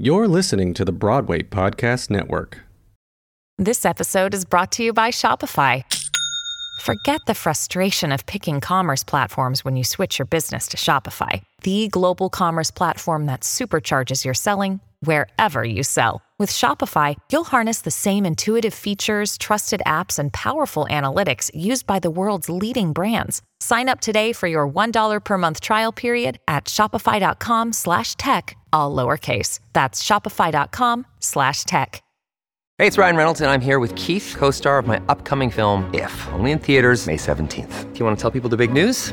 You're listening to the Broadway Podcast Network. This episode is brought to you by Shopify. Forget the frustration of picking commerce platforms when you switch your business to Shopify, the global commerce platform that supercharges your selling wherever you sell. With Shopify, you'll harness the same intuitive features, trusted apps, and powerful analytics used by the world's leading brands. Sign up today for your $1 per month trial period at shopify.com slash tech, all lowercase. That's shopify.com slash tech. Hey, it's Ryan Reynolds, and I'm here with Keith, co-star of my upcoming film, If, only in theaters May 17th. Do you want to tell people the big news?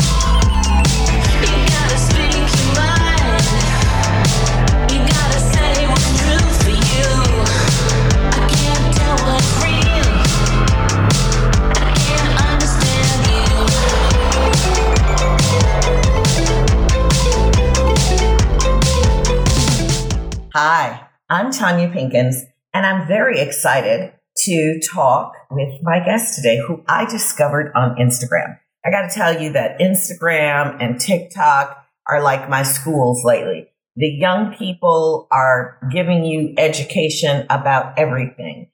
Hi, I'm Tonya Pinkins, and I'm very excited to talk with my guest today, who I discovered on Instagram. I got to tell you that Instagram and TikTok are like my schools lately. The young people are giving you education about everything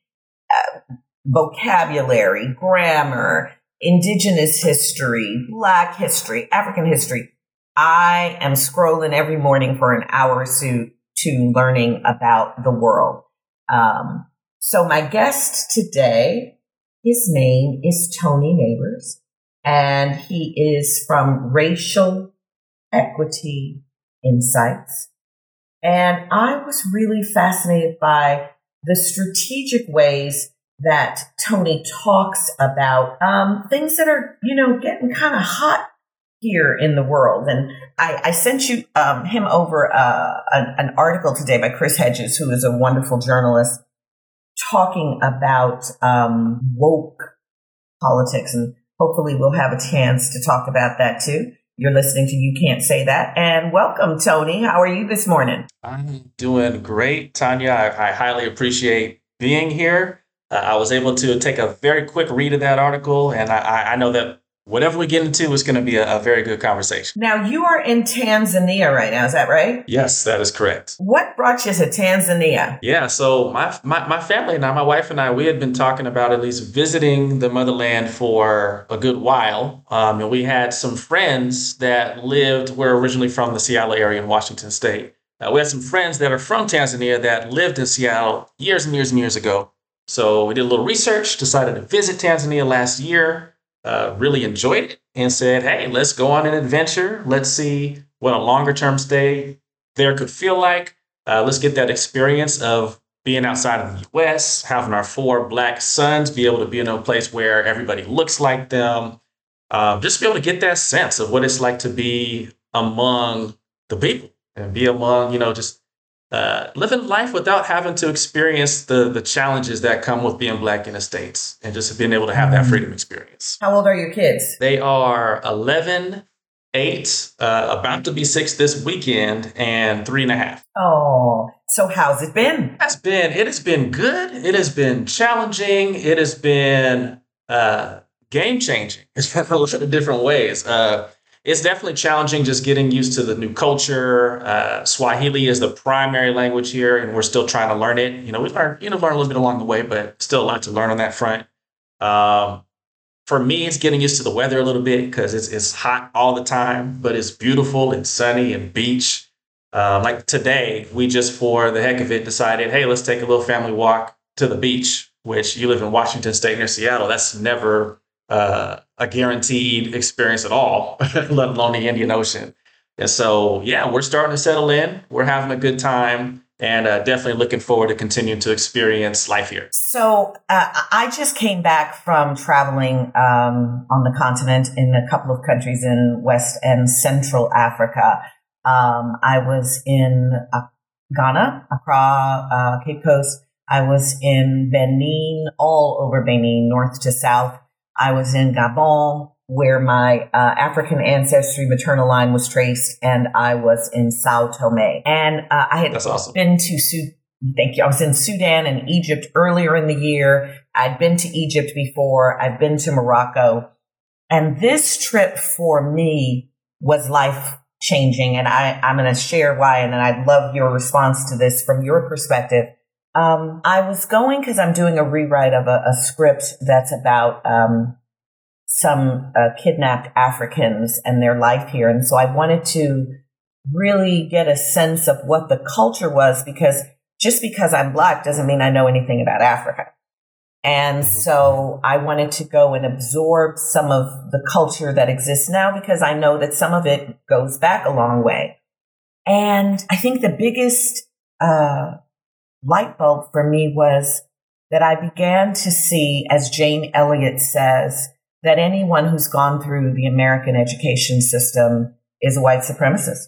uh, vocabulary, grammar, indigenous history, black history, African history. I am scrolling every morning for an hour or two to learning about the world. Um, so my guest today, his name is Tony Neighbors, and he is from Racial Equity Insights. And I was really fascinated by the strategic ways that Tony talks about um, things that are, you know, getting kind of hot here in the world. And I, I sent you um, him over uh, an, an, article today by Chris Hedges, who is a wonderful journalist, talking about um, woke politics. And hopefully we'll have a chance to talk about that too. You're listening to You Can't Say That. And welcome, Tony. How are you this morning? I'm doing great, Tonya. I, I highly appreciate being here. Uh, I was able to take a very quick read of that article, and I, I know that whatever we get into is going to be a, a, very good conversation. Now, you are in Tanzania right now, is that right? Yes, that is correct. What brought you to Tanzania? Yeah, so my, my, my family and I, my wife and I, we had been talking about at least visiting the motherland for a good while. Um, and we had some friends that lived, were originally from the Seattle area in Washington state. Uh, we had some friends that are from Tanzania that lived in Seattle years and years and years ago. So we did a little research, decided to visit Tanzania last year. Uh, really enjoyed it and said, hey, let's go on an adventure. Let's see what a longer term stay there could feel like. Uh, let's get that experience of being outside of the US, having our four black sons be able to be in a place where everybody looks like them. Uh, just be able to get that sense of what it's like to be among the people and be among, you know, just uh, living life without having to experience the the challenges that come with being black in the states and just being able to have that mm-hmm. freedom experience. How old are your kids? They are 11, 8, uh, about to be 6 this weekend, and three and a half. Oh, so how's it been? It's been, it has been good. It has been challenging. It has been uh, game changing. It's been a lot of different ways. Uh, it's definitely challenging just getting used to the new culture. Uh, Swahili is the primary language here, and we're still trying to learn it. You know, we've learned, you know, learn a little bit along the way, but still a lot to learn on that front. Um, for me, it's getting used to the weather a little bit because it's it's hot all the time, but it's beautiful and sunny and beach. Um, like today, we just for the heck of it decided, hey, let's take a little family walk to the beach. Which you live in Washington State near Seattle. That's never uh, a guaranteed experience at all, let alone the Indian Ocean. And so, yeah, we're starting to settle in. We're having a good time and uh, definitely looking forward to continuing to experience life here. So, uh, I just came back from traveling um, on the continent in a couple of countries in West and Central Africa. Um, I was in uh, Ghana, Accra, uh, Cape Coast. I was in Benin, all over Benin, north to south. I was in Gabon, where my uh, African ancestry maternal line was traced, and I was in Sao Tome. And uh, I had awesome. been to Sudan. Thank you. I was in Sudan and Egypt earlier in the year. I'd been to Egypt before. I've been to Morocco. And this trip for me was life changing. And I, I'm going to share why. And then I'd love your response to this from your perspective. Um, I was going because I'm doing a rewrite of a, a script that's about um, some uh, kidnapped Africans and their life here. And so I wanted to really get a sense of what the culture was because just because I'm black doesn't mean I know anything about Africa. And mm-hmm. so I wanted to go and absorb some of the culture that exists now because I know that some of it goes back a long way. And I think the biggest uh, light bulb for me was that I began to see, as Jane Elliott says, that anyone who's gone through the American education system is a white supremacist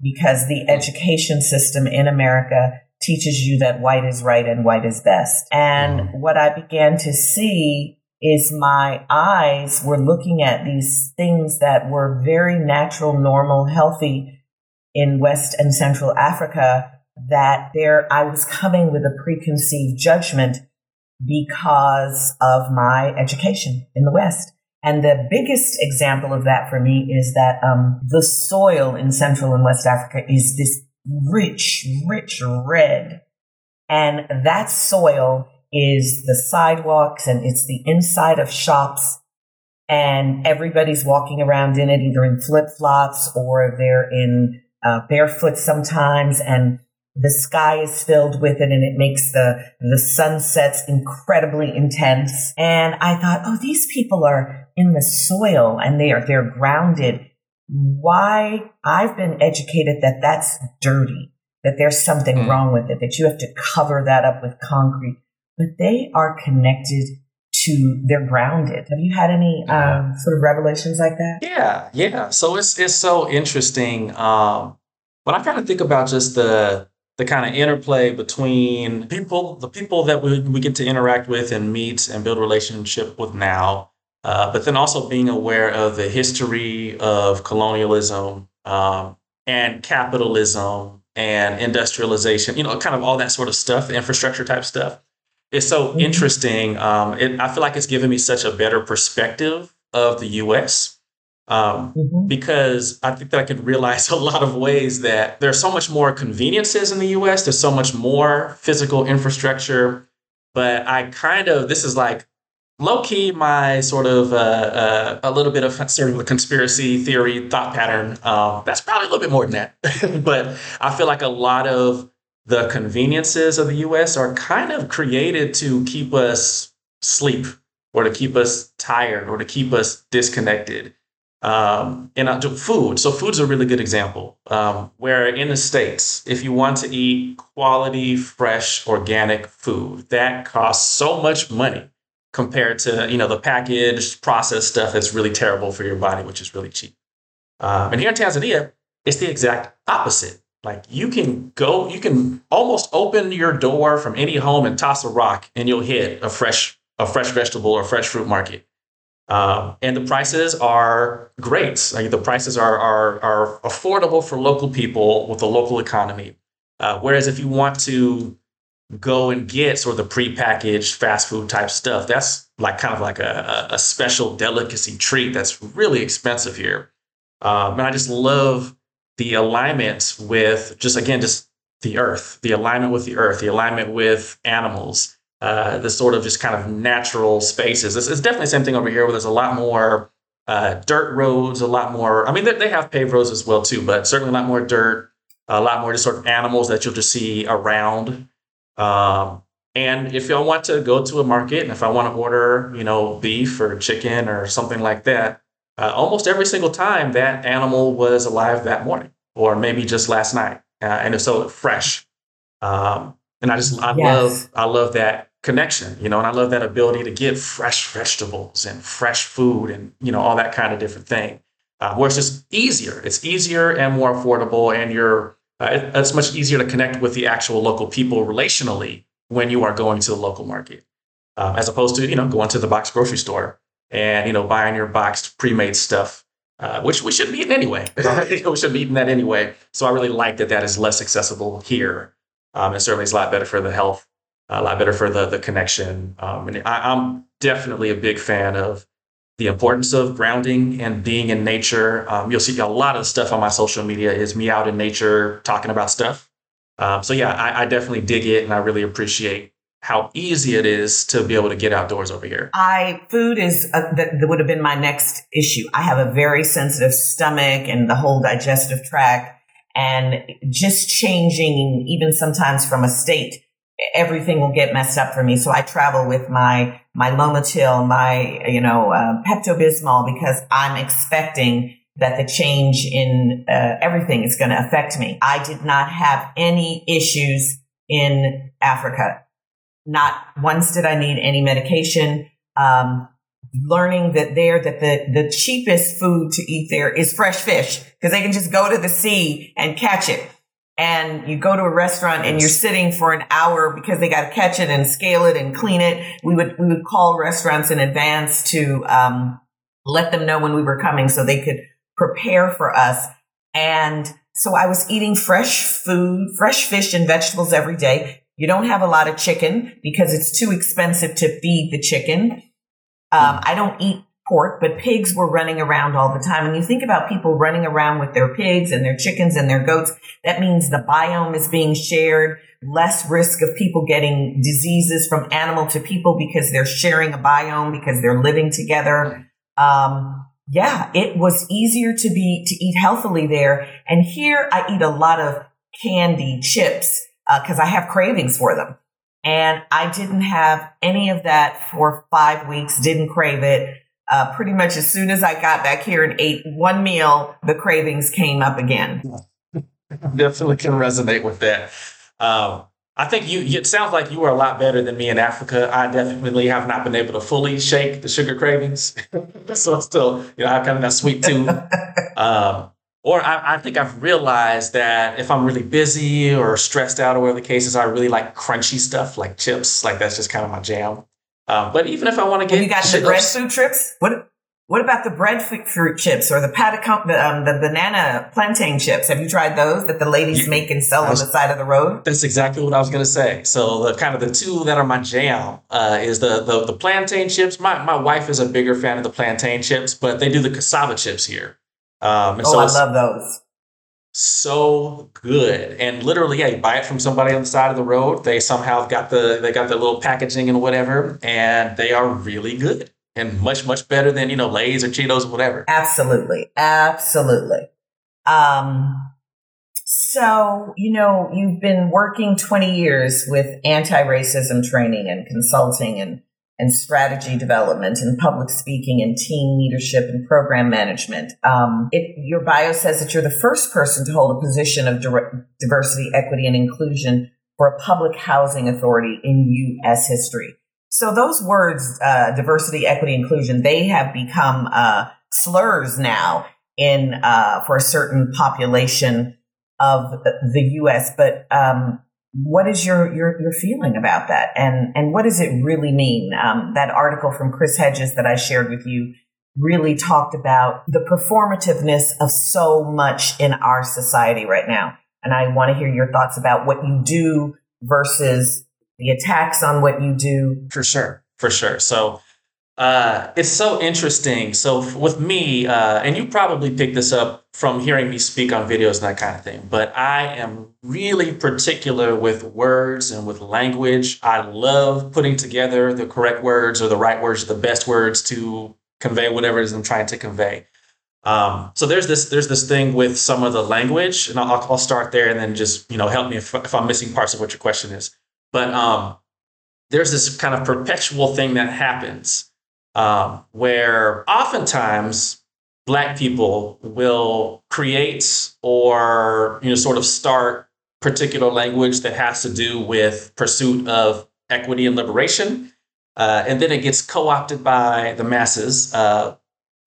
because the education system in America teaches you that white is right and white is best. And mm-hmm. what I began to see is my eyes were looking at these things that were very natural, normal, healthy in West and Central Africa that there I was coming with a preconceived judgment because of my education in the West. And the biggest example of that for me is that um, the soil in Central and West Africa is this rich, rich red. And that soil is the sidewalks and it's the inside of shops. And everybody's walking around in it, either in flip flops or they're in uh, barefoot sometimes. And the sky is filled with it and it makes the, the sunsets incredibly intense. And I thought, oh, these people are in the soil and they are, they're grounded. Why I've been educated that that's dirty, that there's something mm. wrong with it, that you have to cover that up with concrete, but they are connected to they're grounded. Have you had any um, sort of revelations like that? Yeah, yeah. So it's it's so interesting. Um, when I kind of think about just the the kind of interplay between people, the people that we, we get to interact with and meet and build relationship with now, uh, but then also being aware of the history of colonialism um, and capitalism and industrialization, you know, kind of all that sort of stuff, infrastructure type stuff. It's so mm-hmm. interesting. Um, it, I feel like it's given me such a better perspective of the US um, mm-hmm. because I think that I could realize a lot of ways that there's so much more conveniences in the US. There's so much more physical infrastructure. But I kind of, this is like low key my sort of uh, uh, a little bit of sort of a conspiracy theory thought pattern. Um, that's probably a little bit more than that. but I feel like a lot of the conveniences of the US are kind of created to keep us sleep or to keep us tired or to keep us disconnected. Um, and food. So food's a really good example. Um, where in the states, if you want to eat quality, fresh, organic food, that costs so much money compared to you know the packaged, processed stuff that's really terrible for your body, which is really cheap. Um, and here in Tanzania, it's the exact opposite. Like you can go, you can almost open your door from any home and toss a rock, and you'll hit a fresh a fresh vegetable or fresh fruit market um, and the prices are great. The prices are, are, are affordable for local people with the local economy. Uh, whereas if you want to go and get sort of the prepackaged fast food type stuff, that's like kind of like a, a special delicacy treat that's really expensive here. Um, and I just love the alignment with just, again, just the earth, the alignment with the earth, the alignment with animals uh, the sort of just kind of natural spaces. It's, it's, definitely the same thing over here where there's a lot more uh, dirt roads, a lot more. I mean, they, they, have paved roads as well too, but certainly a lot more dirt, a lot more just sort of animals that you'll just see around. Um, and if I want to go to a market and if I want to order, you know, beef or chicken or something like that, uh, almost every single time that animal was alive that morning or maybe just last night, uh, and it's so fresh. Um, and I just I yes. love I love that connection, you know, and I love that ability to get fresh vegetables and fresh food and, you know, all that kind of different thing. Uh, where it's just easier. It's easier and more affordable, and you're uh, it's much easier to connect with the actual local people relationally when you are going to the local market, um, as opposed to you know going to the box grocery store and you know buying your boxed pre-made stuff, uh, which we shouldn't be eating anyway. we should be eating that anyway. So I really like that that is less accessible here, um, and certainly it's a lot better for the health, a lot better for the the connection. Um, and I, I'm definitely a big fan of the importance of grounding and being in nature. Um, you'll see a lot of stuff on my social media is me out in nature talking about stuff. Um, so yeah, I, I, definitely dig it, and I really appreciate how easy it is to be able to get outdoors over here. I food is a, that, that would have been my next issue. I have a very sensitive stomach and the whole digestive tract, and just changing even sometimes from a state everything will get messed up for me. So I travel with my, my Lomotil, my, you know, uh, Pepto Bismol because I'm expecting that the change in uh, everything is going to affect me. I did not have any issues in Africa. Not once did I need any medication. Um, learning that there that the the cheapest food to eat there is fresh fish because they can just go to the sea and catch it and you go to a restaurant and you're sitting for an hour because they got to catch it and scale it and clean it. We would we would call restaurants in advance to um, let them know when we were coming so they could prepare for us. And so I was eating fresh food, fresh fish and vegetables every day. You don't have a lot of chicken because it's too expensive to feed the chicken. Um, I don't eat pork, but pigs were running around all the time. And you think about people running around with their pigs and their chickens and their goats. That means the biome is being shared, less risk of people getting diseases from animal to people because they're sharing a biome because they're living together. Um, yeah, it was easier to be, to eat healthily there. And here I eat a lot of candy chips, uh, cause I have cravings for them. And I didn't have any of that for five weeks, didn't crave it uh, pretty much as soon as I got back here and ate one meal, the cravings came up again. Definitely can resonate with that. Um, I think you, it sounds like you were a lot better than me in Africa. I definitely have not been able to fully shake the sugar cravings. so I still, you know, I have kind of that sweet tooth. um, or I, I, think I've realized that if I'm really busy or stressed out or whatever the case is, I really like crunchy stuff like chips. Like that's just kind of my jam. Um, but even if I want to get, you got the breadfruit chips. What what about the breadfruit chips or the patacon, the, um, the banana plantain chips? Have you tried those that the ladies make and sell was, on the side of the road? That's exactly what I was going to say. So the kind of the two that are my jam uh, is the, the the plantain chips. My my wife is a bigger fan of the plantain chips, but they do the cassava chips here. Um, oh, so I love those so good. And literally yeah you buy it from somebody on the side of the road. They somehow got the they got the little packaging and whatever and they are really good and much much better than you know lays or cheetos or whatever. Absolutely. Absolutely. Um so you know you've been working 20 years with anti-racism training and consulting and and strategy development and public speaking and team leadership and program management. Um, it, your bio says that you're the first person to hold a position of diversity, equity, and inclusion for a public housing authority in U.S. history. So those words, uh, diversity, equity, inclusion, they have become uh, slurs now in uh, for a certain population of the U.S. But um, what is your, your, your feeling about that? And, and what does it really mean? Um, that article from Chris Hedges that I shared with you really talked about the performativeness of so much in our society right now. And I want to hear your thoughts about what you do versus the attacks on what you do. For sure. For sure. So, uh, it's so interesting. So with me, uh, and you probably picked this up from hearing me speak on videos and that kind of thing, but I am really particular with words and with language. I love putting together the correct words or the right words, or the best words to convey whatever it is I'm trying to convey. Um, so there's this there's this thing with some of the language, and I'll, I'll start there, and then just you know help me if, if I'm missing parts of what your question is. But um, there's this kind of perpetual thing that happens um, where oftentimes black people will create or you know sort of start particular language that has to do with pursuit of equity and liberation. Uh, and then it gets co-opted by the masses uh,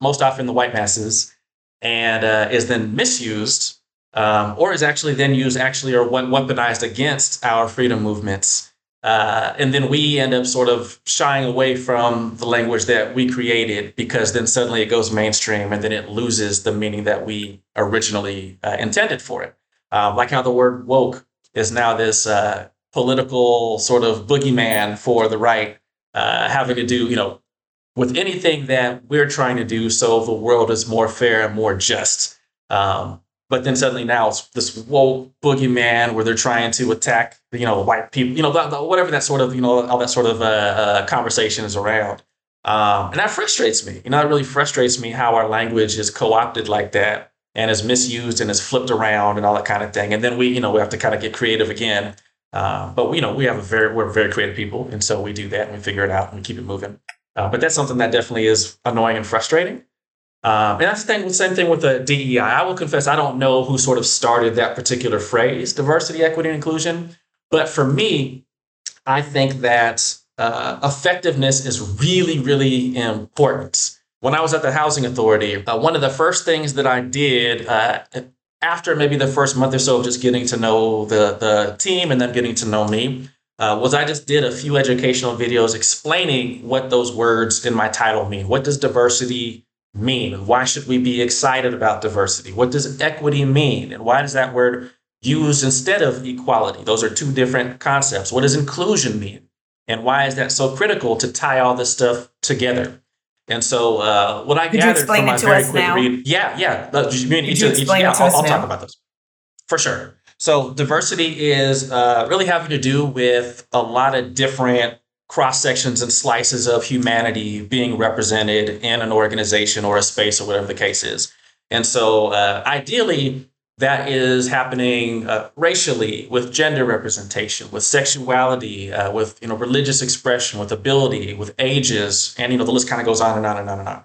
most often the white masses and uh, is then misused um, or is actually then used actually or weaponized against our freedom movements Uh, and then we end up sort of shying away from the language that we created because then suddenly it goes mainstream and then it loses the meaning that we originally uh, intended for it. Um, like how the word woke is now this uh, political sort of boogeyman for the right, uh, having to do, you know, with anything that we're trying to do so the world is more fair and more just. Um, but then suddenly now it's this woke boogeyman where they're trying to attack, you know, white people, you know, the, the, whatever that sort of, you know, all that sort of uh, uh, conversation is around. Um, and that frustrates me. You know, it really frustrates me how our language is co-opted like that and is misused and is flipped around and all that kind of thing. And then we, you know, we have to kind of get creative again. Uh, but you know, we have a very, we're very creative people, and so we do that and we figure it out and we keep it moving. Uh, but that's something that definitely is annoying and frustrating. Um, and that's the thing, same thing with the DEI. I will confess, I don't know who sort of started that particular phrase, diversity, equity, and inclusion. But for me, I think that uh, effectiveness is really, really important. When I was at the Housing Authority, uh, one of the first things that I did uh, after maybe the first month or so of just getting to know the, the team and then getting to know me uh, was I just did a few educational videos explaining what those words in my title mean. What does diversity mean? Why should we be excited about diversity? What does equity mean? And why does that word used instead of equality? Those are two different concepts. What does inclusion mean? And why is that so critical to tie all this stuff together? And so, uh, what I Could gathered from my very quick now? read, yeah, yeah, uh, you mean each you each, yeah, I'll, I'll talk about those for sure. So, diversity is uh, really having to do with a lot of different cross sections and slices of humanity being represented in an organization or a space or whatever the case is. And so, uh, ideally, that is happening uh, racially with gender representation, with sexuality, uh, with you know religious expression, with ability, with ages, and you know the list kind of goes on and on and on and on.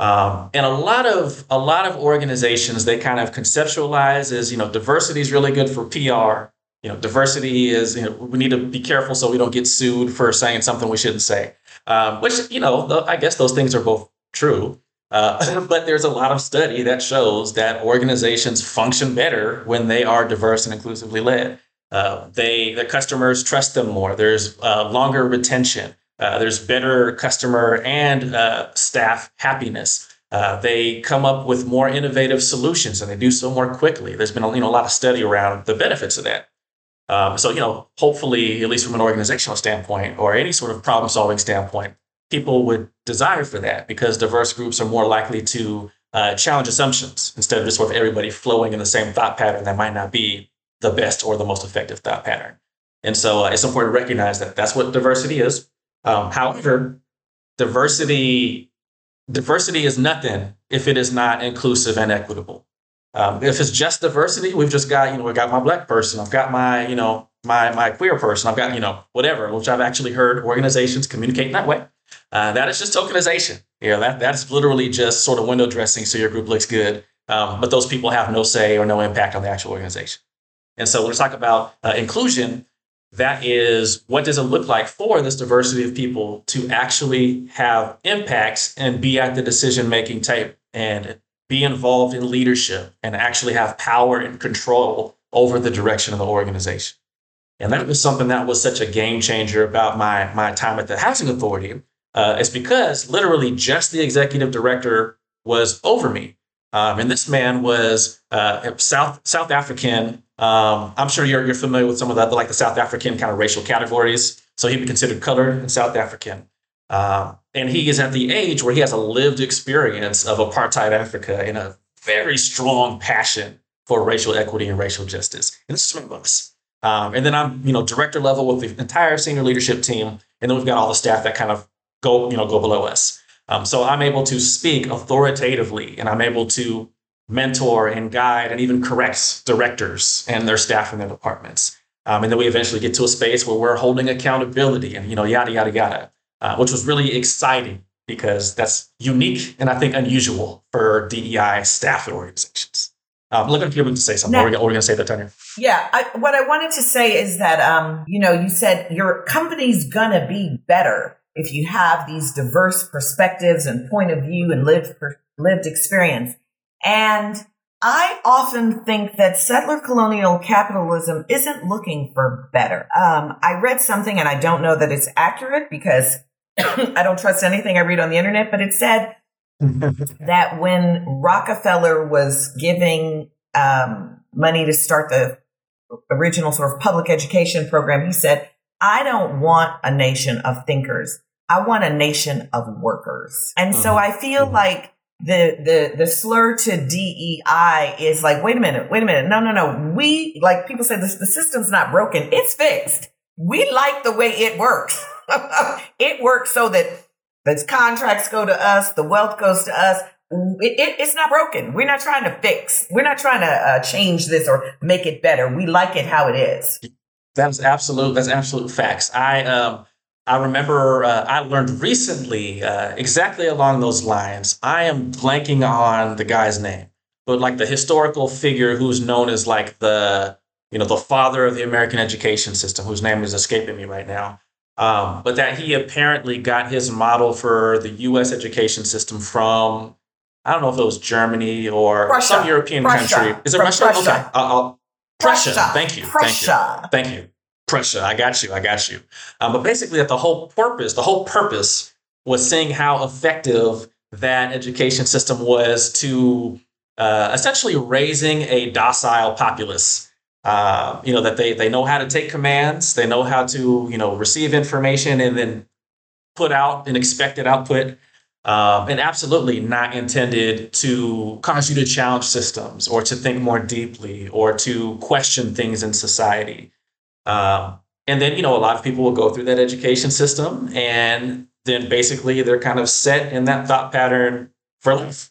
Um, and a lot of a lot of organizations they kind of conceptualize as you know diversity is really good for PR. You know, diversity is you know we need to be careful so we don't get sued for saying something we shouldn't say. Um, which you know I guess those things are both true. Uh, but there's a lot of study that shows that organizations function better when they are diverse and inclusively led. Uh, they their customers trust them more. There's uh, longer retention. Uh, there's better customer and uh, staff happiness. Uh, they come up with more innovative solutions and they do so more quickly. There's been you know, a lot of study around the benefits of that. Um, so, you know, hopefully, at least from an organizational standpoint or any sort of problem solving standpoint, people would desire for that because diverse groups are more likely to uh, challenge assumptions instead of just sort of everybody flowing in the same thought pattern that might not be the best or the most effective thought pattern. And so uh, it's important to recognize that that's what diversity is. Um, however, diversity diversity is nothing if it is not inclusive and equitable. Um, if it's just diversity, we've just got you know we got my black person, I've got my you know my my queer person, I've got you know whatever, which I've actually heard organizations communicate that way. Uh, that is just tokenization. You know that that's literally just sort of window dressing so your group looks good, um, but those people have no say or no impact on the actual organization. And so when we talk about uh, inclusion, that is what does it look like for this diversity of people to actually have impacts and be at the decision making table and be involved in leadership and actually have power and control over the direction of the organization. And that was something that was such a game changer about my, my time at the Housing Authority. Uh, it's because literally just the executive director was over me. Um, and this man was uh, South South African um, I'm sure you're, you're familiar with some of the, like the South African kind of racial categories. So he'd be considered colored and South African. Um, and he is at the age where he has a lived experience of apartheid Africa and a very strong passion for racial equity and racial justice. And this is of us. Um, and then I'm, you know, director level with the entire senior leadership team. And then we've got all the staff that kind of go, you know, go below us. Um, so I'm able to speak authoritatively and I'm able to mentor and guide and even correct directors and their staff in their departments. Um, and then we eventually get to a space where we're holding accountability and, you know, yada, yada, yada, uh, which was really exciting because that's unique and I think unusual for DEI staff and organizations. Um, looking for you to say something. Now- are we going to say that, Tonya? Yeah, I, what I wanted to say is that um, you know, you said your company's gonna be better if you have these diverse perspectives and point of view and lived per, lived experience. And I often think that settler colonial capitalism isn't looking for better. Um, I read something, and I don't know that it's accurate because I don't trust anything I read on the internet, but it said that when Rockefeller was giving um, money to start the original sort of public education program, he said, I don't want a nation of thinkers. I want a nation of workers. And mm-hmm. so I feel mm-hmm. like the the the slur to DEI is like, wait a minute, wait a minute, no, no, no. We like people say the, the system's not broken, it's fixed. We like the way it works. it works so that the contracts go to us, the wealth goes to us. It, it, it's not broken. We're not trying to fix. We're not trying to uh, change this or make it better. We like it how it is. That's absolute. That's absolute facts. I um I remember uh, I learned recently uh, exactly along those lines. I am blanking on the guy's name, but like the historical figure who's known as like the you know the father of the American education system, whose name is escaping me right now. Um, but that he apparently got his model for the U.S. education system from I don't know if it was Germany or some European Prussia. country. Is it Russia? Prussia. Okay, uh, I'll, Prussia. Prussia. Thank you. Prussia. Thank you. Thank you. Prussia. I got you. I got you. Um, but basically, that the whole purpose, the whole purpose was seeing how effective that education system was to uh, essentially raising a docile populace. Uh, you know that they they know how to take commands, they know how to you know receive information and then put out an expected output. Um, and absolutely not intended to cause you to challenge systems or to think more deeply or to question things in society. Um, and then, you know, a lot of people will go through that education system and then basically they're kind of set in that thought pattern for life.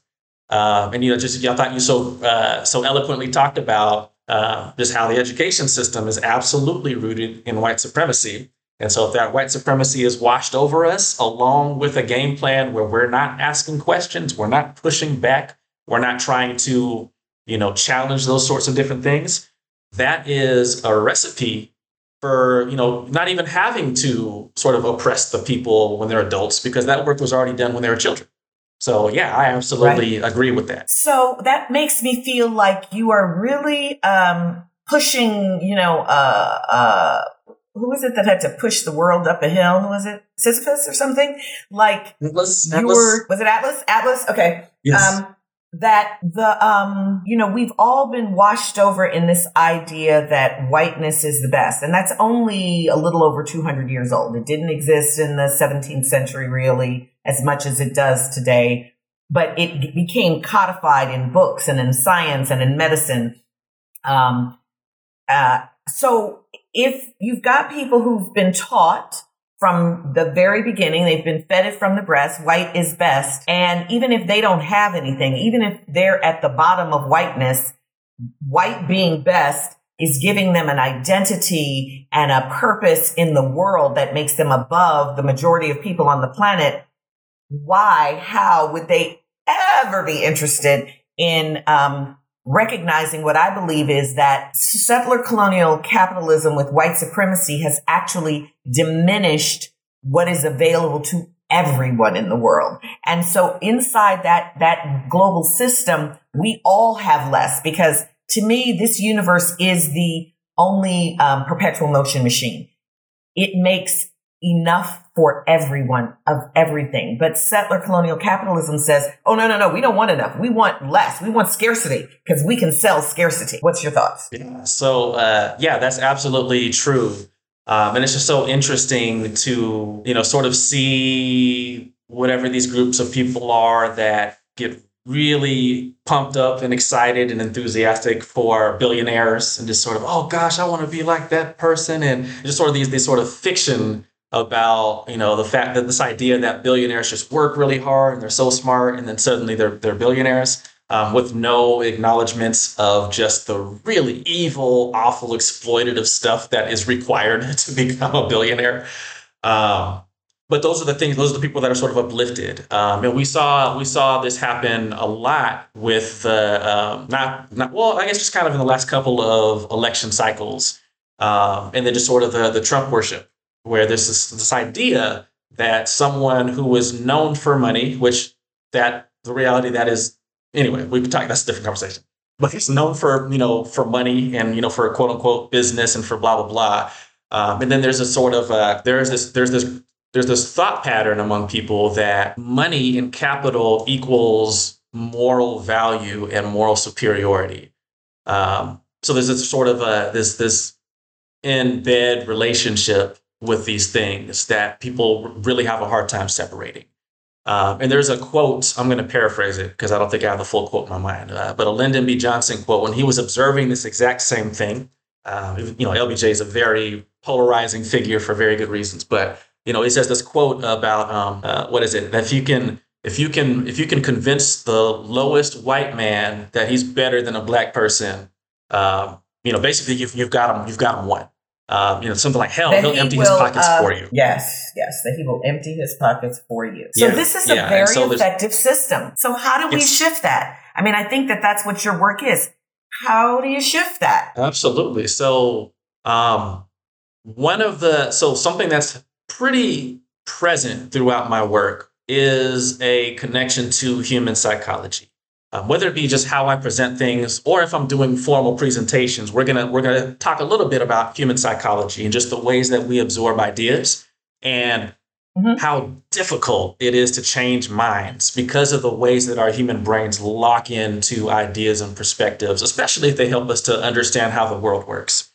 Um, and, you know, just I thought you so, uh, so eloquently talked about uh, just how the education system is absolutely rooted in white supremacy. And so if that white supremacy is washed over us along with a game plan where we're not asking questions, we're not pushing back, we're not trying to, you know, challenge those sorts of different things, that is a recipe for you know not even having to sort of oppress the people when they're adults because that work was already done when they were children so yeah i absolutely right. agree with that. So that makes me feel like you are really um, pushing you know uh, uh, who was it that had to push the world up a hill? Who was it? Sisyphus or something? Like atlas, you atlas. were was it atlas? Atlas? Okay. Yes. Um, that the um you know we've all been washed over in this idea that whiteness is the best and that's only a little over 200 years old. It didn't exist in the 17th century really as much as it does today but it became codified in books and in science and in medicine. Um uh so if you've got people who've been taught from the very beginning. They've been fed it from the breast. White is best. And even if they don't have anything, even if they're at the bottom of whiteness, white being best is giving them an identity and a purpose in the world that makes them above the majority of people on the planet. Why, how would they ever be interested in um, recognizing what I believe is that settler colonial capitalism with white supremacy has actually diminished what is available to everyone in the world. And so inside that, that global system, we all have less because to me, this universe is the only um, perpetual motion machine. It makes enough for everyone of everything. But settler colonial capitalism says, oh, no, no, no, we don't want enough. We want less. We want scarcity because we can sell scarcity. What's your thoughts? Yeah. So, uh, yeah, that's absolutely true. Um, and it's just so interesting to, you know, sort of see whatever these groups of people are that get really pumped up and excited and enthusiastic for billionaires and just sort of, oh gosh, I want to be like that person. And just sort of these, these sort of fiction about you know the fact that this idea that billionaires just work really hard and they're so smart and then suddenly they're they're billionaires um, with no acknowledgments of just the really evil, awful, exploitative stuff that is required to become a billionaire. Um, but those are the things; those are the people that are sort of uplifted. Um, and we saw we saw this happen a lot with the um, not not well, I guess just kind of in the last couple of election cycles, um, and then just sort of the the Trump worship where there's this, this idea that someone who was known for money, which that the reality that is anyway, we can talk. That's a different conversation. but he's known for you know for money and you know for quote unquote business and for blah blah blah. Um, and then there's a sort of uh, there's this there's this there's this thought pattern among people that money and capital equals moral value and moral superiority. Um, so there's a sort of a this this in bed relationship with these things that people really have a hard time separating. Um, and there's a quote, I'm going to paraphrase it because I don't think I have the full quote in my mind, uh, but a Lyndon B. Johnson quote when he was observing this exact same thing. Uh, you know, LBJ is a very polarizing figure for very good reasons, but you know, he says this quote about um, uh, what is it? If you can, if you can, if you can convince the lowest white man that he's better than a black person, um, you know, basically you've, you've got him, you've got him won. Um, you know, something like hell, he'll he empty will, his pockets uh, for you. Yes, yes, that he will empty his pockets for you. So yeah, this is a yeah. very so effective system. So how do we shift that? I mean, I think that that's what your work is. How do you shift that? Absolutely. So, um, one of the so something that's pretty present throughout my work is a connection to human psychology um, whether it be just how I present things or if I'm doing formal presentations, we're gonna we're gonna talk a little bit about human psychology and just the ways that we absorb ideas and mm-hmm. how difficult it is to change minds because of the ways that our human brains lock into ideas and perspectives, especially if they help us to understand how the world works.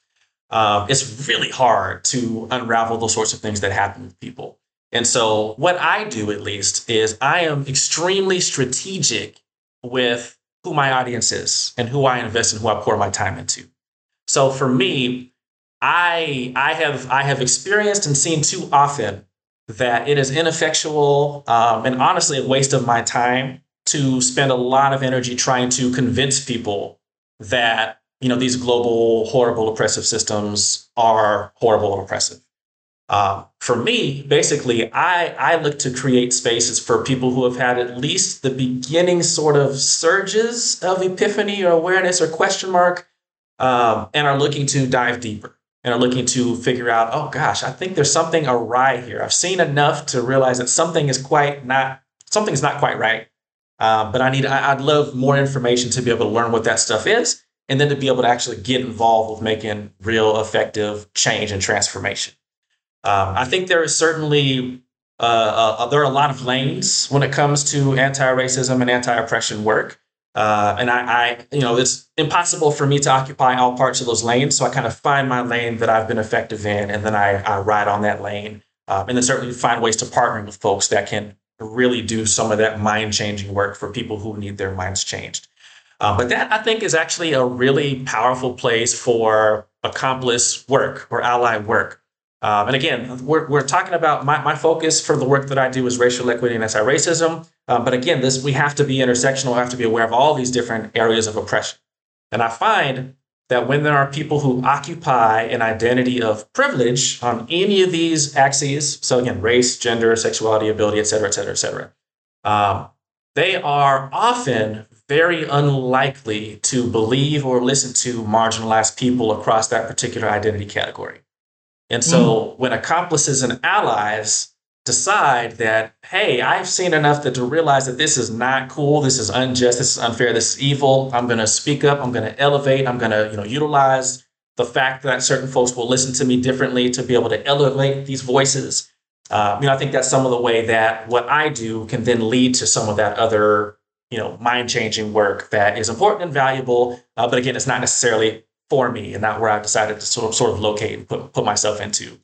Um, it's really hard to unravel those sorts of things that happen with people. And so, what I do at least is I am extremely strategic with who my audience is and who I invest and who I pour my time into. So for me, I I have I have experienced and seen too often that it is ineffectual um, and honestly a waste of my time to spend a lot of energy trying to convince people that you know these global horrible oppressive systems are horrible and oppressive. Uh, for me, basically, I, I look to create spaces for people who have had at least the beginning sort of surges of epiphany or awareness or question mark um, and are looking to dive deeper and are looking to figure out, oh gosh, I think there's something awry here. I've seen enough to realize that something is quite not, something's not quite right. Uh, but I need, I, I'd love more information to be able to learn what that stuff is and then to be able to actually get involved with making real effective change and transformation. Um, I think there is certainly uh, uh, there are a lot of lanes when it comes to anti-racism and anti-oppression work. Uh, and I, I, you know, it's impossible for me to occupy all parts of those lanes. So I kind of find my lane that I've been effective in, and then I, I ride on that lane. Um, and then certainly find ways to partner with folks that can really do some of that mind changing work for people who need their minds changed. Uh, but that I think is actually a really powerful place for accomplice work or ally work. Um, and again, we're, we're talking about my, my focus for the work that I do is racial equity and anti-racism. Um, but again, this we have to be intersectional, we have to be aware of all these different areas of oppression. And I find that when there are people who occupy an identity of privilege on any of these axes, so again, race, gender, sexuality, ability, et cetera, et cetera, et cetera, um, they are often very unlikely to believe or listen to marginalized people across that particular identity category. And so mm. when accomplices and allies decide that, hey, I've seen enough that to realize that this is not cool, this is unjust, this is unfair, this is evil. I'm going to speak up. I'm going to elevate. I'm going to, you know, utilize the fact that certain folks will listen to me differently to be able to elevate these voices. Uh, you know, I think that's some of the way that what I do can then lead to some of that other, you know, mind changing work that is important and valuable. Uh, but again, it's not necessarily for me and not where I've decided to sort of, sort of locate and put, put myself into.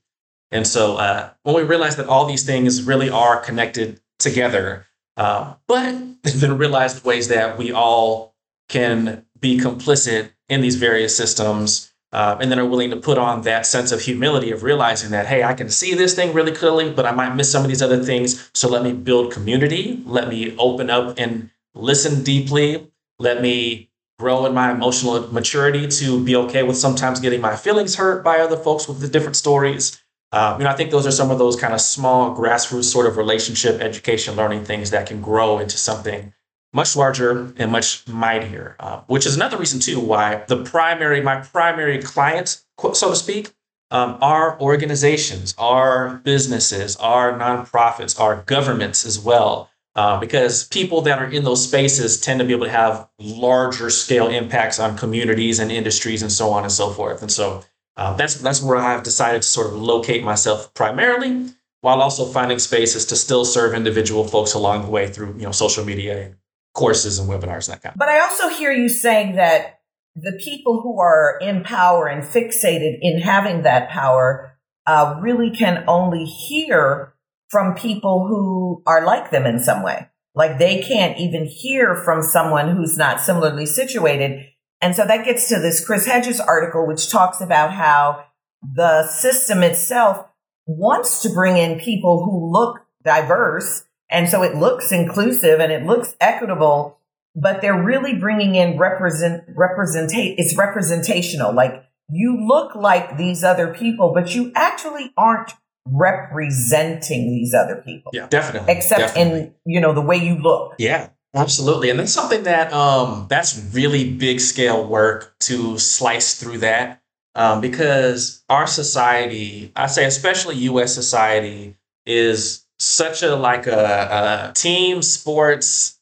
And so uh, when we realize that all these things really are connected together, uh, but then realize the ways that we all can be complicit in these various systems, uh, and then are willing to put on that sense of humility of realizing that, hey, I can see this thing really clearly, but I might miss some of these other things. So let me build community. Let me open up and listen deeply. Let me grow in my emotional maturity to be okay with sometimes getting my feelings hurt by other folks with the different stories. Uh, you know, I think those are some of those kind of small grassroots sort of relationship, education, learning things that can grow into something much larger and much mightier. Uh, which is another reason too why the primary, my primary client, so to speak, um, are organizations, are businesses, are nonprofits, are governments as well Uh, because people that are in those spaces tend to be able to have larger scale impacts on communities and industries and so on and so forth. And so uh, that's that's where I've decided to sort of locate myself primarily, while also finding spaces to still serve individual folks along the way through you know social media and courses and webinars and that kind. Of. But I also hear you saying that the people who are in power and fixated in having that power uh, really can only hear from people who are like them in some way. Like they can't even hear from someone who's not similarly situated. And so that gets to this Chris Hedges article, which talks about how the system itself wants to bring in people who look diverse. And so it looks inclusive and it looks equitable, but they're really bringing in represent, representate, it's representational. Like you look like these other people, but you actually aren't representing these other people. Yeah, definitely. Except definitely. in, you know, the way you look. Yeah, absolutely. And then something that um that's really big scale work to slice through that. Um, because our society, I say especially US society, is such a like a, a team sports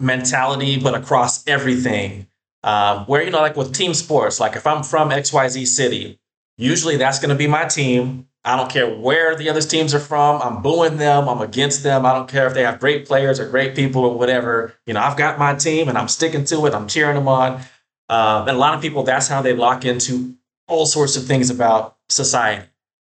mentality, but across everything. Um, where you know, like with team sports, like if I'm from XYZ city, usually that's going to be my team. I don't care where the other teams are from. I'm booing them. I'm against them. I don't care if they have great players or great people or whatever. You know, I've got my team and I'm sticking to it. I'm cheering them on. Uh, and a lot of people, that's how they lock into all sorts of things about society.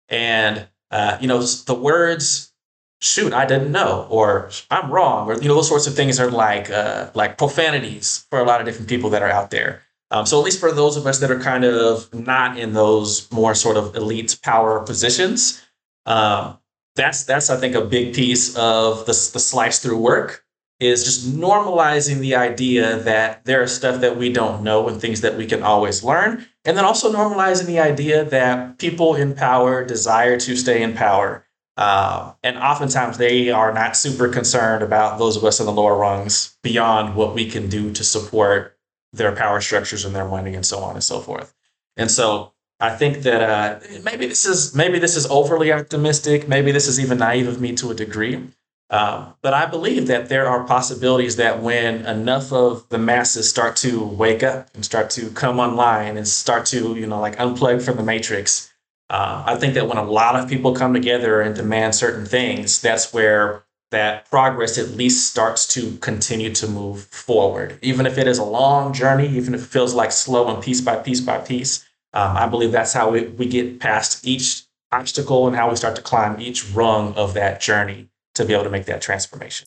And, uh, you know, the words, shoot, I didn't know, or I'm wrong, or, you know, those sorts of things are like, uh, like profanities for a lot of different people that are out there. Um, so at least for those of us that are kind of not in those more sort of elite power positions, um, that's that's I think a big piece of the, the slice through work is just normalizing the idea that there is stuff that we don't know and things that we can always learn, and then also normalizing the idea that people in power desire to stay in power. Uh, and oftentimes they are not super concerned about those of us in the lower rungs beyond what we can do to support their power structures and their money and so on and so forth. And so I think that uh, maybe this is maybe this is overly optimistic. Maybe this is even naive of me to a degree. Um, but I believe that there are possibilities that when enough of the masses start to wake up and start to come online and start to, you know, like unplug from the matrix, uh, I think that when a lot of people come together and demand certain things, that's where that progress at least starts to continue to move forward. Even if it is a long journey, even if it feels like slow and piece by piece by piece, um, I believe that's how we, we get past each obstacle and how we start to climb each rung of that journey to be able to make that transformation.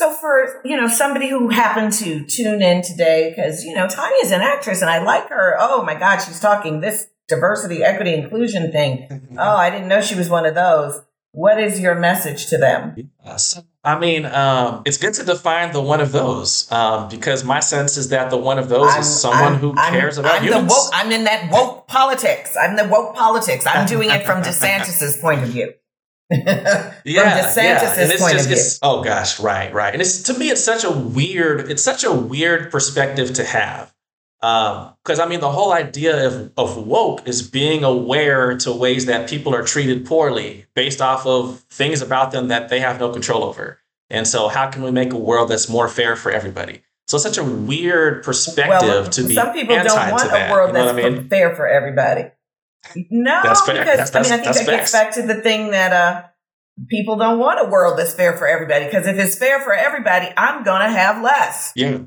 So for, you know, somebody who happened to tune in today, because, you know, Tonya's an actress and I like her. Oh my God, she's talking this diversity, equity, inclusion thing. oh, I didn't know she was one of those. What is your message to them? I mean, um, it's good to define the one of those um, because my sense is that the one of those I'm, is someone I'm, who I'm, cares about I'm humans. The woke, I'm in that woke politics. I'm the woke politics. I'm doing it from DeSantis's point of view. yeah, yeah. And it's just, it's, oh gosh, right, right. And it's to me, it's such a weird, it's such a weird perspective to have. Because um, I mean, the whole idea of, of woke is being aware to ways that people are treated poorly based off of things about them that they have no control over. And so, how can we make a world that's more fair for everybody? So, it's such a weird perspective well, to be. Some people anti don't want to that, a world you know that's I mean? fair for everybody. No, That's fair. because That's- I mean, I think that that's gets back to the thing that uh people don't want a world that's fair for everybody because if it's fair for everybody, I'm going to have less. Yeah.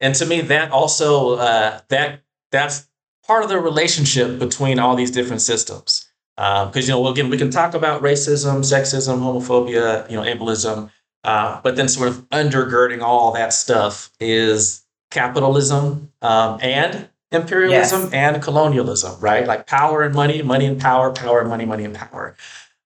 And to me, that also, uh, that that's part of the relationship between all these different systems. Because, um, you know, again, we can talk about racism, sexism, homophobia, you know, ableism, uh, but then sort of undergirding all that stuff is capitalism um, and imperialism yes. and colonialism, right? Like power and money, money and power, power and money, money and power.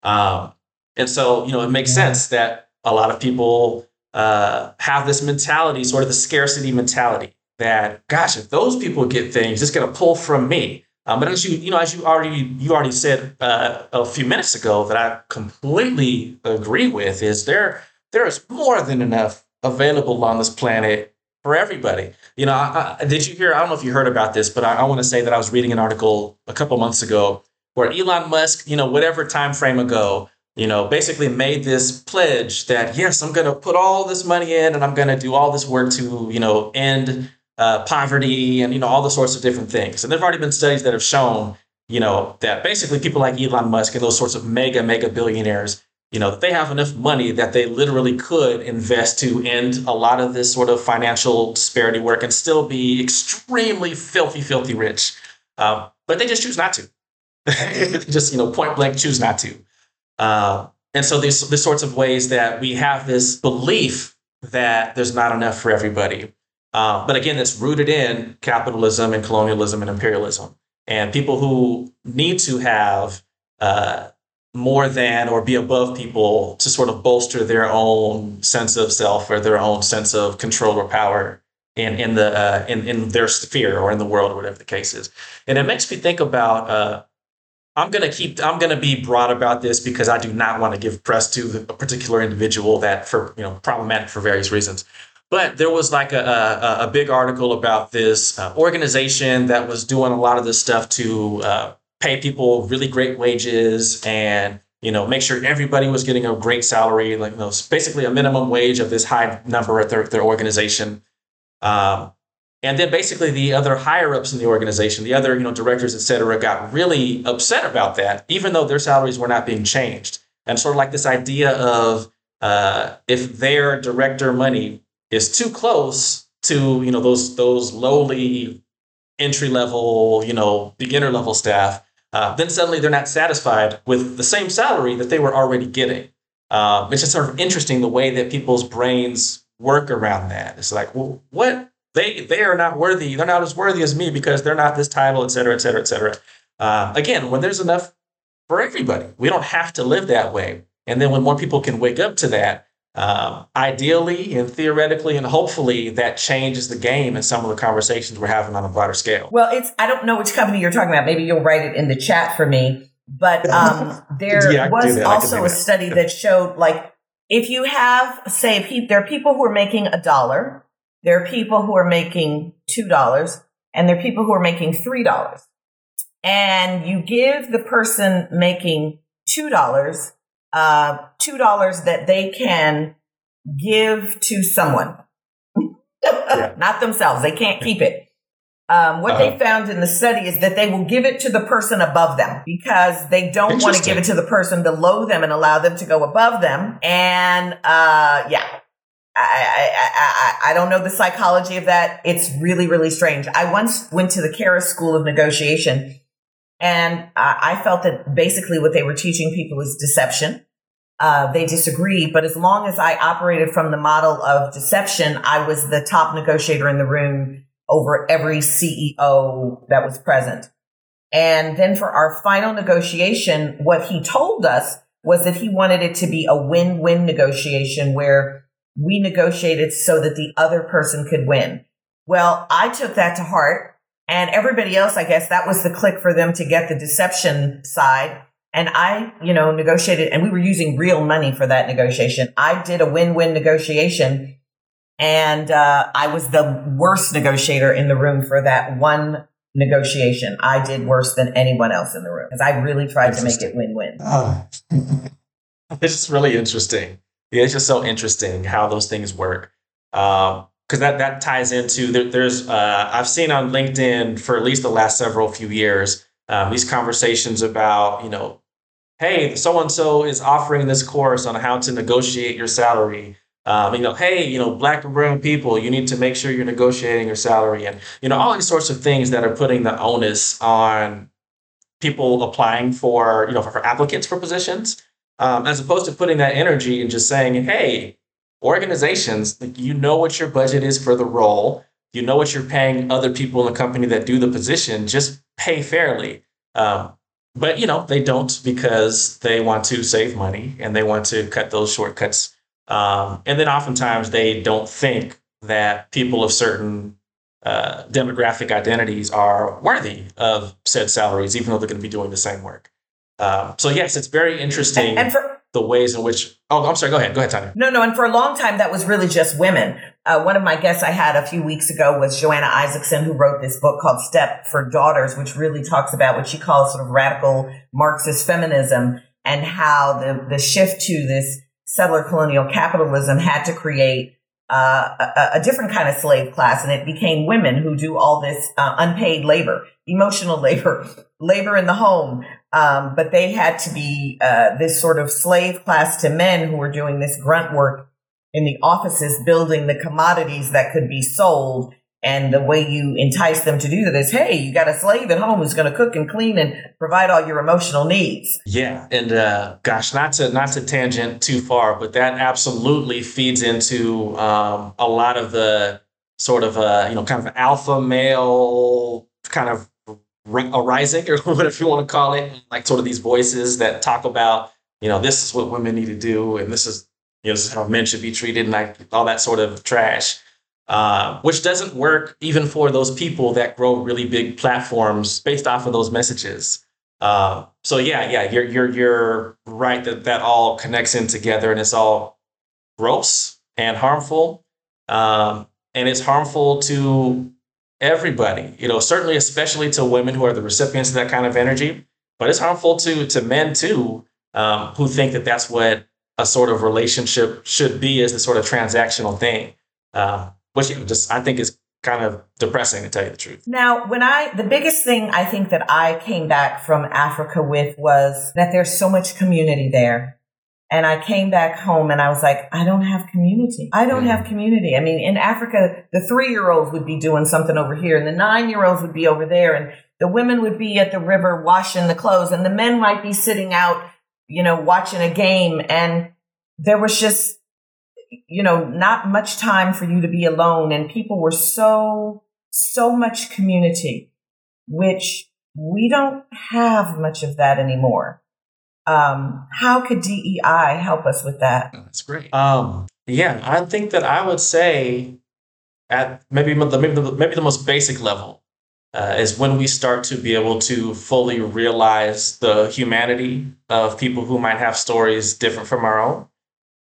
Um, and so, you know, it makes sense that a lot of people uh, have this mentality, sort of the scarcity mentality that, gosh, if those people get things, it's going to pull from me. Um, but as you, you know, as you already you already said uh, a few minutes ago, that I completely agree with is there there is more than enough available on this planet for everybody. You know, I, I, did you hear? I don't know if you heard about this, but I, I want to say that I was reading an article a couple months ago where Elon Musk, you know, whatever time frame ago, you know, basically made this pledge that yes, I'm going to put all this money in and I'm going to do all this work to, you know, end uh, poverty and you know all the sorts of different things. And there've already been studies that have shown, you know, that basically people like Elon Musk and those sorts of mega mega billionaires, you know, they have enough money that they literally could invest to end a lot of this sort of financial disparity work and still be extremely filthy, filthy rich. Um, but they just choose not to. just you know, point blank choose not to. Uh, and so these the sorts of ways that we have this belief that there's not enough for everybody. Uh, but again, it's rooted in capitalism and colonialism and imperialism. And people who need to have uh, more than or be above people to sort of bolster their own sense of self or their own sense of control or power in in the uh, in in their sphere or in the world or whatever the case is. And it makes me think about. Uh, I'm gonna keep. I'm gonna be broad about this because I do not want to give press to a particular individual that for you know problematic for various reasons. But there was like a, a, a big article about this uh, organization that was doing a lot of this stuff to uh, pay people really great wages and you know make sure everybody was getting a great salary, like basically a minimum wage of this high number at their, their organization. Um, and then basically the other higher ups in the organization, the other you know directors, et cetera, got really upset about that, even though their salaries were not being changed. And sort of like this idea of uh, if their director money is too close to you know those those lowly entry level you know beginner level staff uh, then suddenly they're not satisfied with the same salary that they were already getting. Um, it's just sort of interesting the way that people's brains work around that. It's like well what? They they are not worthy. They're not as worthy as me because they're not this title et cetera et cetera et cetera. Uh, again when there's enough for everybody we don't have to live that way. And then when more people can wake up to that um, ideally and theoretically and hopefully that changes the game in some of the conversations we're having on a broader scale. Well, it's I don't know which company you're talking about. Maybe you'll write it in the chat for me. But um, there yeah, was also a study that showed like if you have say there are people who are making a dollar, there are people who are making two dollars, and there are people who are making three dollars, and you give the person making two dollars uh, two dollars that they can give to someone, yeah. not themselves. They can't keep it. Um, what uh-huh. they found in the study is that they will give it to the person above them because they don't want to give it to the person below them and allow them to go above them. And uh, yeah, I, I, I, I, don't know the psychology of that. It's really, really strange. I once went to the Karrass School of Negotiation and I felt that basically what they were teaching people is deception. Uh, they disagreed, but as long as I operated from the model of deception, I was the top negotiator in the room over every CEO that was present. And then for our final negotiation, what he told us was that he wanted it to be a win-win negotiation where we negotiated so that the other person could win. Well, I took that to heart and everybody else, I guess that was the click for them to get the deception side. And I, you know, negotiated and we were using real money for that negotiation. I did a win-win negotiation and, uh, I was the worst negotiator in the room for that one negotiation. I did worse than anyone else in the room because I really tried to make it win-win. Oh. it's just really interesting. Yeah, it's just so interesting how those things work. Um, because that that ties into there, there's uh, I've seen on LinkedIn for at least the last several few years um, these conversations about you know hey, so and so is offering this course on how to negotiate your salary. Um, you know, hey, you know, black and brown people, you need to make sure you're negotiating your salary, and you know, all these sorts of things that are putting the onus on people applying for, you know, for, for applicants for positions, um, as opposed to putting that energy and just saying, hey, organizations, like, you know what your budget is for the role, you know what you're paying other people in the company that do the position, just pay fairly. Um, but you know they don't because they want to save money and they want to cut those shortcuts. Um, and then oftentimes they don't think that people of certain uh, demographic identities are worthy of said salaries, even though they're going to be doing the same work. Um, so yes, it's very interesting. And, and for the ways in which oh i'm sorry go ahead go ahead tonya no no and for a long time that was really just women uh, one of my guests i had a few weeks ago was johanna isaacson who wrote this book called stepford daughters which really talks about what she calls sort of radical marxist feminism and how the, the shift to this settler colonial capitalism had to create uh, a, a, different kind of slave class, and it became women who do all this uh, unpaid labor, emotional labor, labor in the home, um, but they had to be uh, this sort of slave class to men who were doing this grunt work in the offices, building the commodities that could be sold. And the way you entice them to do that is, hey, you got a slave at home who's going to cook and clean and provide all your emotional needs. Yeah, and uh, gosh, not to not to tangent too far, but that absolutely feeds into um, a lot of the sort of uh, you know kind of alpha male kind of arising or whatever you want to call it, like sort of these voices that talk about, you know, this is what women need to do, and this is, you know, this is how men should be treated, and like all that sort of trash, uh, which doesn't work even for those people that grow really big platforms based off of those messages. Uh, so yeah, yeah, you're you're you're right that that all connects in together, and it's all gross and harmful, um, and it's harmful to everybody, you know, certainly especially to women who are the recipients of that kind of energy, but it's harmful to to men too, um, who think that that's what a sort of relationship should be as a sort of transactional thing, um, which you know, just I think is kind of depressing to tell you the truth. Now, when I the biggest thing I think that I came back from Africa with was that there's so much community there. And I came back home and I was like, I don't have community. I don't have community. I mean, in Africa, the three year olds would be doing something over here and the nine year olds would be over there and the women would be at the river washing the clothes and the men might be sitting out, you know, watching a game. And there was just, you know, not much time for you to be alone. And people were so, so much community, which we don't have much of that anymore. Um, how could DEI help us with that? Oh, that's great. Um, yeah, I think that I would say at maybe the, maybe the, maybe the most basic level uh, is when we start to be able to fully realize the humanity of people who might have stories different from our own.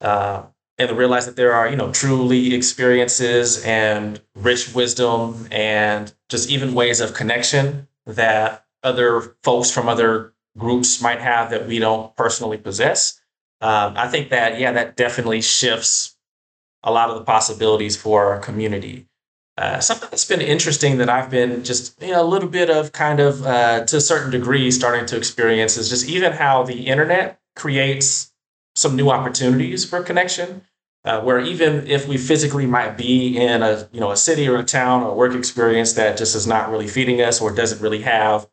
Uh, and realize that there are, you know, truly experiences and rich wisdom and just even ways of connection that other folks from other groups might have that we don't personally possess. Um, I think that, yeah, that definitely shifts a lot of the possibilities for our community. Uh, something that's been interesting that I've been just you know, a little bit of kind of uh, to a certain degree starting to experience is just even how the internet creates some new opportunities for connection. Uh, where even if we physically might be in a you know a city or a town or a work experience that just is not really feeding us or doesn't really have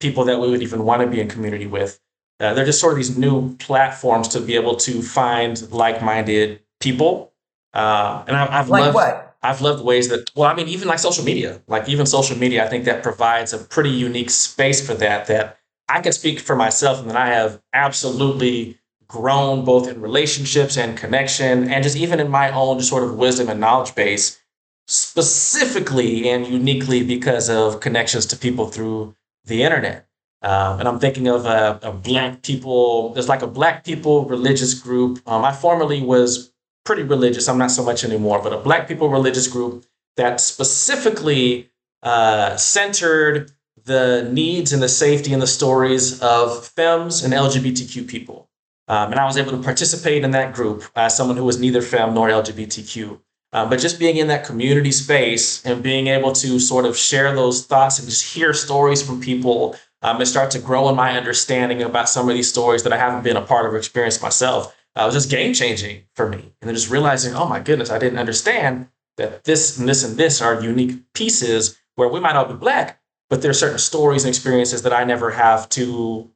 people that we would even want to be in community with. Uh, they're just sort of these new platforms to be able to find like-minded people. Uh, and I, have like loved, what? I've loved ways that, well, I mean, even like social media, like even social media, I think that provides a pretty unique space for that. That I can speak for myself, and that I have absolutely grown both in relationships and connection, and just even in my own just sort of wisdom and knowledge base, specifically and uniquely because of connections to people through the internet. Um, and I'm thinking of a, a, black people, there's like a black people religious group. Um, I formerly was pretty religious. I'm not so much anymore, but a black people religious group that specifically uh, centered the needs and the safety and the stories of femmes and LGBTQ people. Um, and I was able to participate in that group as someone who was neither femme nor LGBTQ. Um, but just being in that community space and being able to sort of share those thoughts and just hear stories from people um, and start to grow in my understanding about some of these stories that I haven't been a part of or experienced myself. Uh, it was just game changing for me. And then just realizing, oh my goodness, I didn't understand that this and this and this are unique pieces where we might all be black, but there are certain stories and experiences that I never have to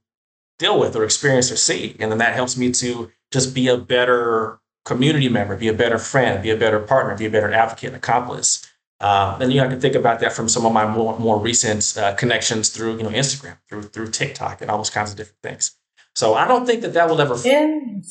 deal with or experience or see. And then that helps me to just be a better community member, be a better friend, be a better partner, be a better advocate and accomplice. Um, and you know, I can think about that from some of my more, more recent uh, connections through you know Instagram, through through TikTok, and all those kinds of different things. So I don't think that that will ever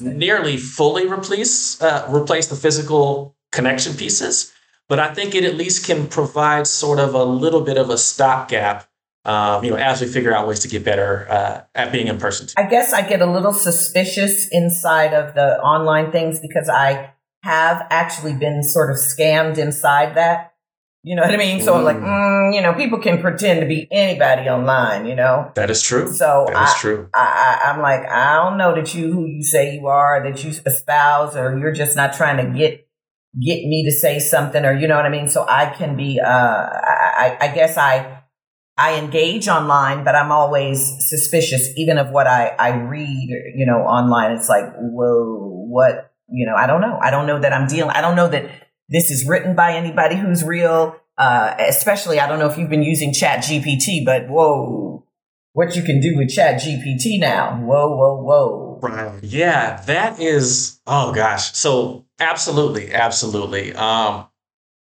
nearly fully replace uh, replace the physical connection pieces, but I think it at least can provide sort of a little bit of a stopgap. Um, you know, as we figure out ways to get better uh, at being in person. I guess I get a little suspicious inside of the online things because I have actually been sort of scammed inside that. You know what I mean? So I'm like, mm, you know, people can pretend to be anybody online, you know? That is true. So that I, is true. I, I, I'm like, I don't know that you who you say you are, that you espouse, or you're just not trying to get get me to say something, or you know what I mean. So I can be, uh, I, I guess I I engage online, but I'm always suspicious, even of what I I read, you know, online. It's like, whoa, what, you know? I don't know. I don't know that I'm dealing. I don't know that this is written by anybody who's real. Uh, especially, I don't know if you've been using Chat GPT, but whoa, what you can do with Chat GPT now. Whoa, whoa, whoa. Right. Yeah, that is, oh gosh. So absolutely, absolutely. Um,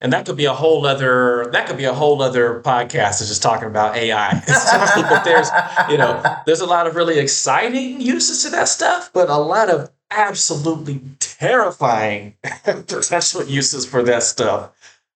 and that could be a whole other that could be a whole other podcast is just talking about AI. but there's you know there's a lot of really exciting uses to that stuff, but a lot of absolutely terrifying potential uses for that stuff.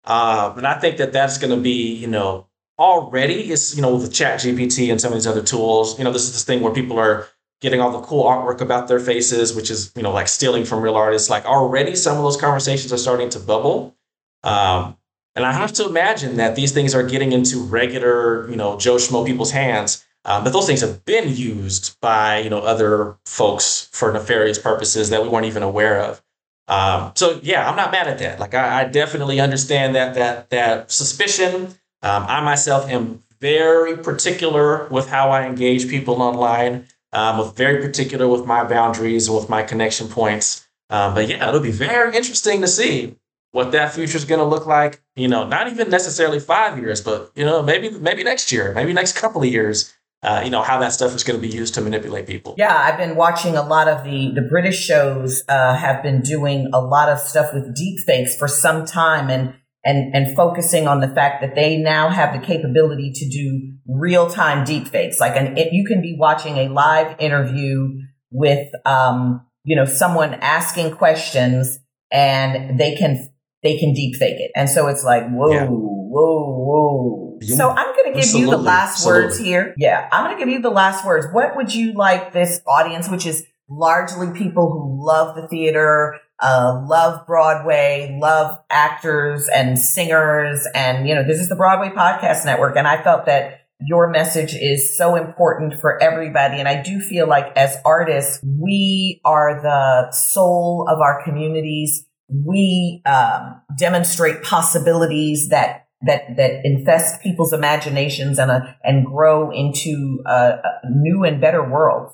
Um, and I think that that's going to be, you know, already it's, you know, with Chat GPT and some of these other tools, you know, this is this thing where people are getting all the cool artwork about their faces, which is, you know, like stealing from real artists. Like already some of those conversations are starting to bubble. Um, and I have to imagine that these things are getting into regular, you know, Joe Schmo people's hands um, but those things have been used by you know other folks for nefarious purposes that we weren't even aware of. Um, so yeah, I'm not mad at that. Like I, I definitely understand that that that suspicion. Um, I myself am very particular with how I engage people online. Um, with very particular with my boundaries, with my connection points. Um, but yeah, it'll be very interesting to see what that future is going to look like. You know, not even necessarily five years, but you know, maybe maybe next year, maybe next couple of years uh, you know how that stuff is going to be used to manipulate people. Yeah, I've been watching a lot of the the British shows. Uh, have been doing a lot of stuff with deep fakes for some time, and and and focusing on the fact that they now have the capability to do real time deep fakes. Like, an it, you can be watching a live interview with, um, you know, someone asking questions, and they can they can deep fake it, and so it's like, whoa, yeah. whoa, whoa so I'm going to give Absolutely. you the last Absolutely. words here. Yeah, I'm going to give you the last words. What would you like this audience, which is largely people who love the theater, uh, love Broadway, love actors and singers, and you know, this is the Broadway Podcast Network, and I felt that your message is so important for everybody. And I do feel like as artists, we are the soul of our communities. We um, demonstrate possibilities that that that infest people's imaginations and uh, and grow into uh, new and better worlds.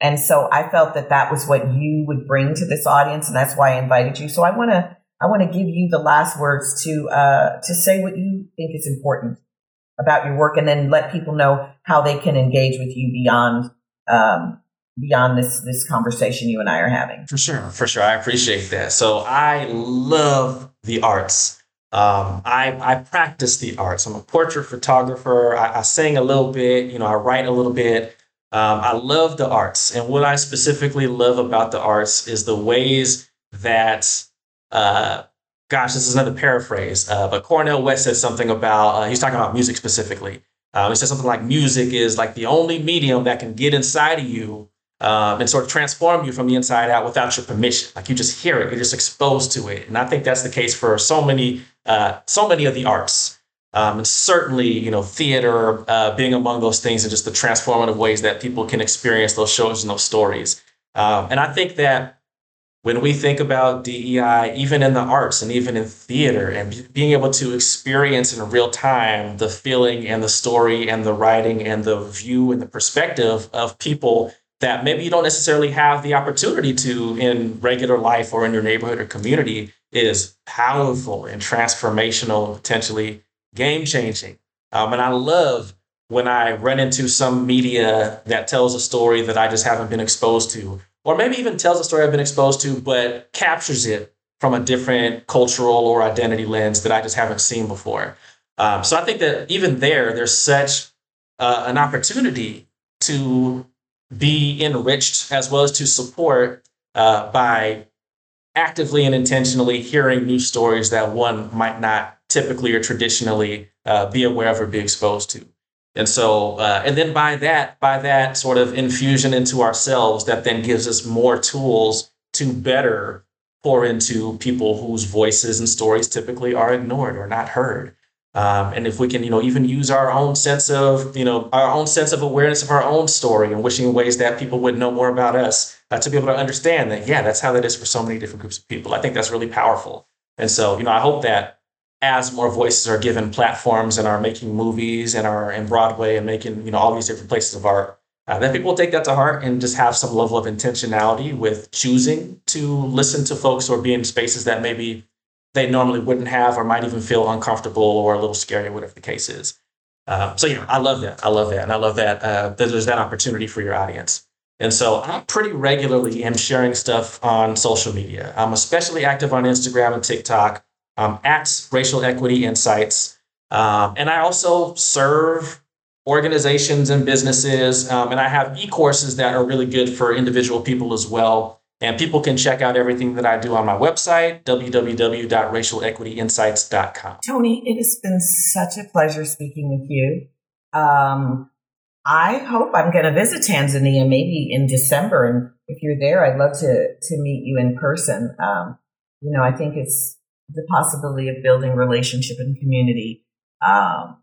And so I felt that that was what you would bring to this audience, and that's why I invited you. So I want to I want to give you the last words to uh, to say what you think is important about your work, and then let people know how they can engage with you beyond um, beyond this this conversation you and I are having. For sure, for sure, I appreciate that. So I love the arts. Um, I, I practice the arts. I'm a portrait photographer. I, I sing a little bit, you know, I write a little bit. Um, I love the arts. And what I specifically love about the arts is the ways that, uh, gosh, this is another paraphrase, uh, but Cornel West said something about, uh, he's talking about music specifically. Um, he said something like music is like the only medium that can get inside of you um, and sort of transform you from the inside out without your permission. Like you just hear it, you're just exposed to it. And I think that's the case for so many, uh, so many of the arts. Um, and certainly, you know, theater uh, being among those things and just the transformative ways that people can experience those shows and those stories. Um, and I think that when we think about DEI, even in the arts and even in theater, and being able to experience in real time the feeling and the story and the writing and the view and the perspective of people that maybe you don't necessarily have the opportunity to in regular life or in your neighborhood or community is powerful and transformational, potentially game changing. Um, and I love when I run into some media that tells a story that I just haven't been exposed to or maybe even tells a story I've been exposed to, but captures it from a different cultural or identity lens that I just haven't seen before. Um, so I think that even there, there's such uh, an opportunity to be enriched as well as to support uh, by actively and intentionally hearing new stories that one might not typically or traditionally uh, be aware of or be exposed to. And so, uh, and then by that, by that sort of infusion into ourselves, that then gives us more tools to better pour into people whose voices and stories typically are ignored or not heard. Um, and if we can, you know, even use our own sense of, you know, our own sense of awareness of our own story and wishing ways that people would know more about us uh, to be able to understand that, yeah, that's how that is for so many different groups of people. I think that's really powerful. And so, you know, I hope that as more voices are given platforms and are making movies and are in Broadway and making you know all these different places of art, uh, that people take that to heart and just have some level of intentionality with choosing to listen to folks or be in spaces that maybe they normally wouldn't have or might even feel uncomfortable or a little scary, whatever the case is. Uh, so yeah, I love that. I love that, and I love that, uh, that there's that opportunity for your audience. And so I pretty regularly am sharing stuff on social media. I'm especially active on Instagram and TikTok um, at Racial Equity Insights. Um, and I also serve organizations and businesses. Um, and I have e courses that are really good for individual people as well. And people can check out everything that I do on my website, www.racialequityinsights.com. Tony, it has been such a pleasure speaking with you. Um, I hope I'm going to visit Tanzania maybe in December. And if you're there, I'd love to, to meet you in person. Um, you know, I think it's the possibility of building relationship and community. Um,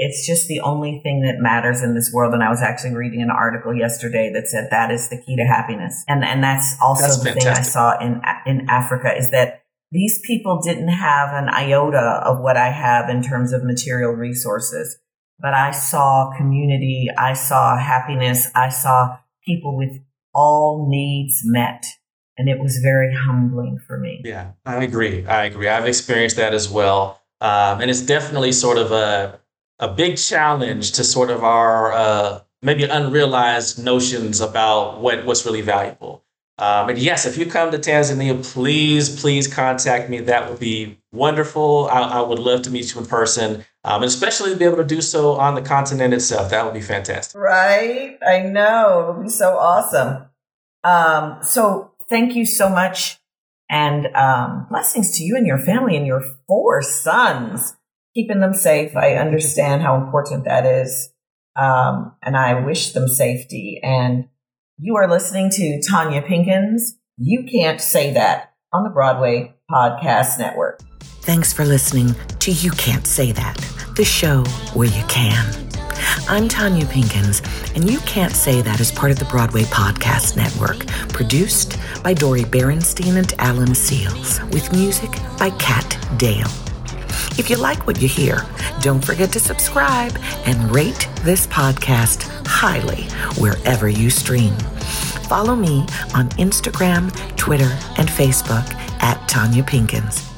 it's just the only thing that matters in this world. And I was actually reading an article yesterday that said that is the key to happiness. And, and that's also that's the fantastic. thing I saw in, in Africa is that these people didn't have an iota of what I have in terms of material resources, but I saw community. I saw happiness. I saw people with all needs met and it was very humbling for me. Yeah, I agree. I agree. I've experienced that as well, um, and it's definitely sort of a a big challenge to sort of our uh, maybe unrealized notions about what what's really valuable. Um, and yes, if you come to Tanzania, please, please contact me. That would be wonderful. I, I would love to meet you in person, um, and especially to be able to do so on the continent itself. That would be fantastic. Right? I know. It would be so awesome. Um, so thank you so much. And um, blessings to you and your family and your four sons. Keeping them safe. I understand how important that is. Um, and I wish them safety. And you are listening to Tonya Pinkins. You can't say that on the Broadway Podcast Network. Thanks for listening to You Can't Say That, the show where you can. I'm Tonya Pinkins, and You Can't Say That is part of the Broadway Podcast Network, produced by Dori Berinstein and Alan Seales, with music by Kat Dale. If you like what you hear, don't forget to subscribe and rate this podcast highly wherever you stream. Follow me on Instagram, Twitter, and Facebook at Tonya Pinkins.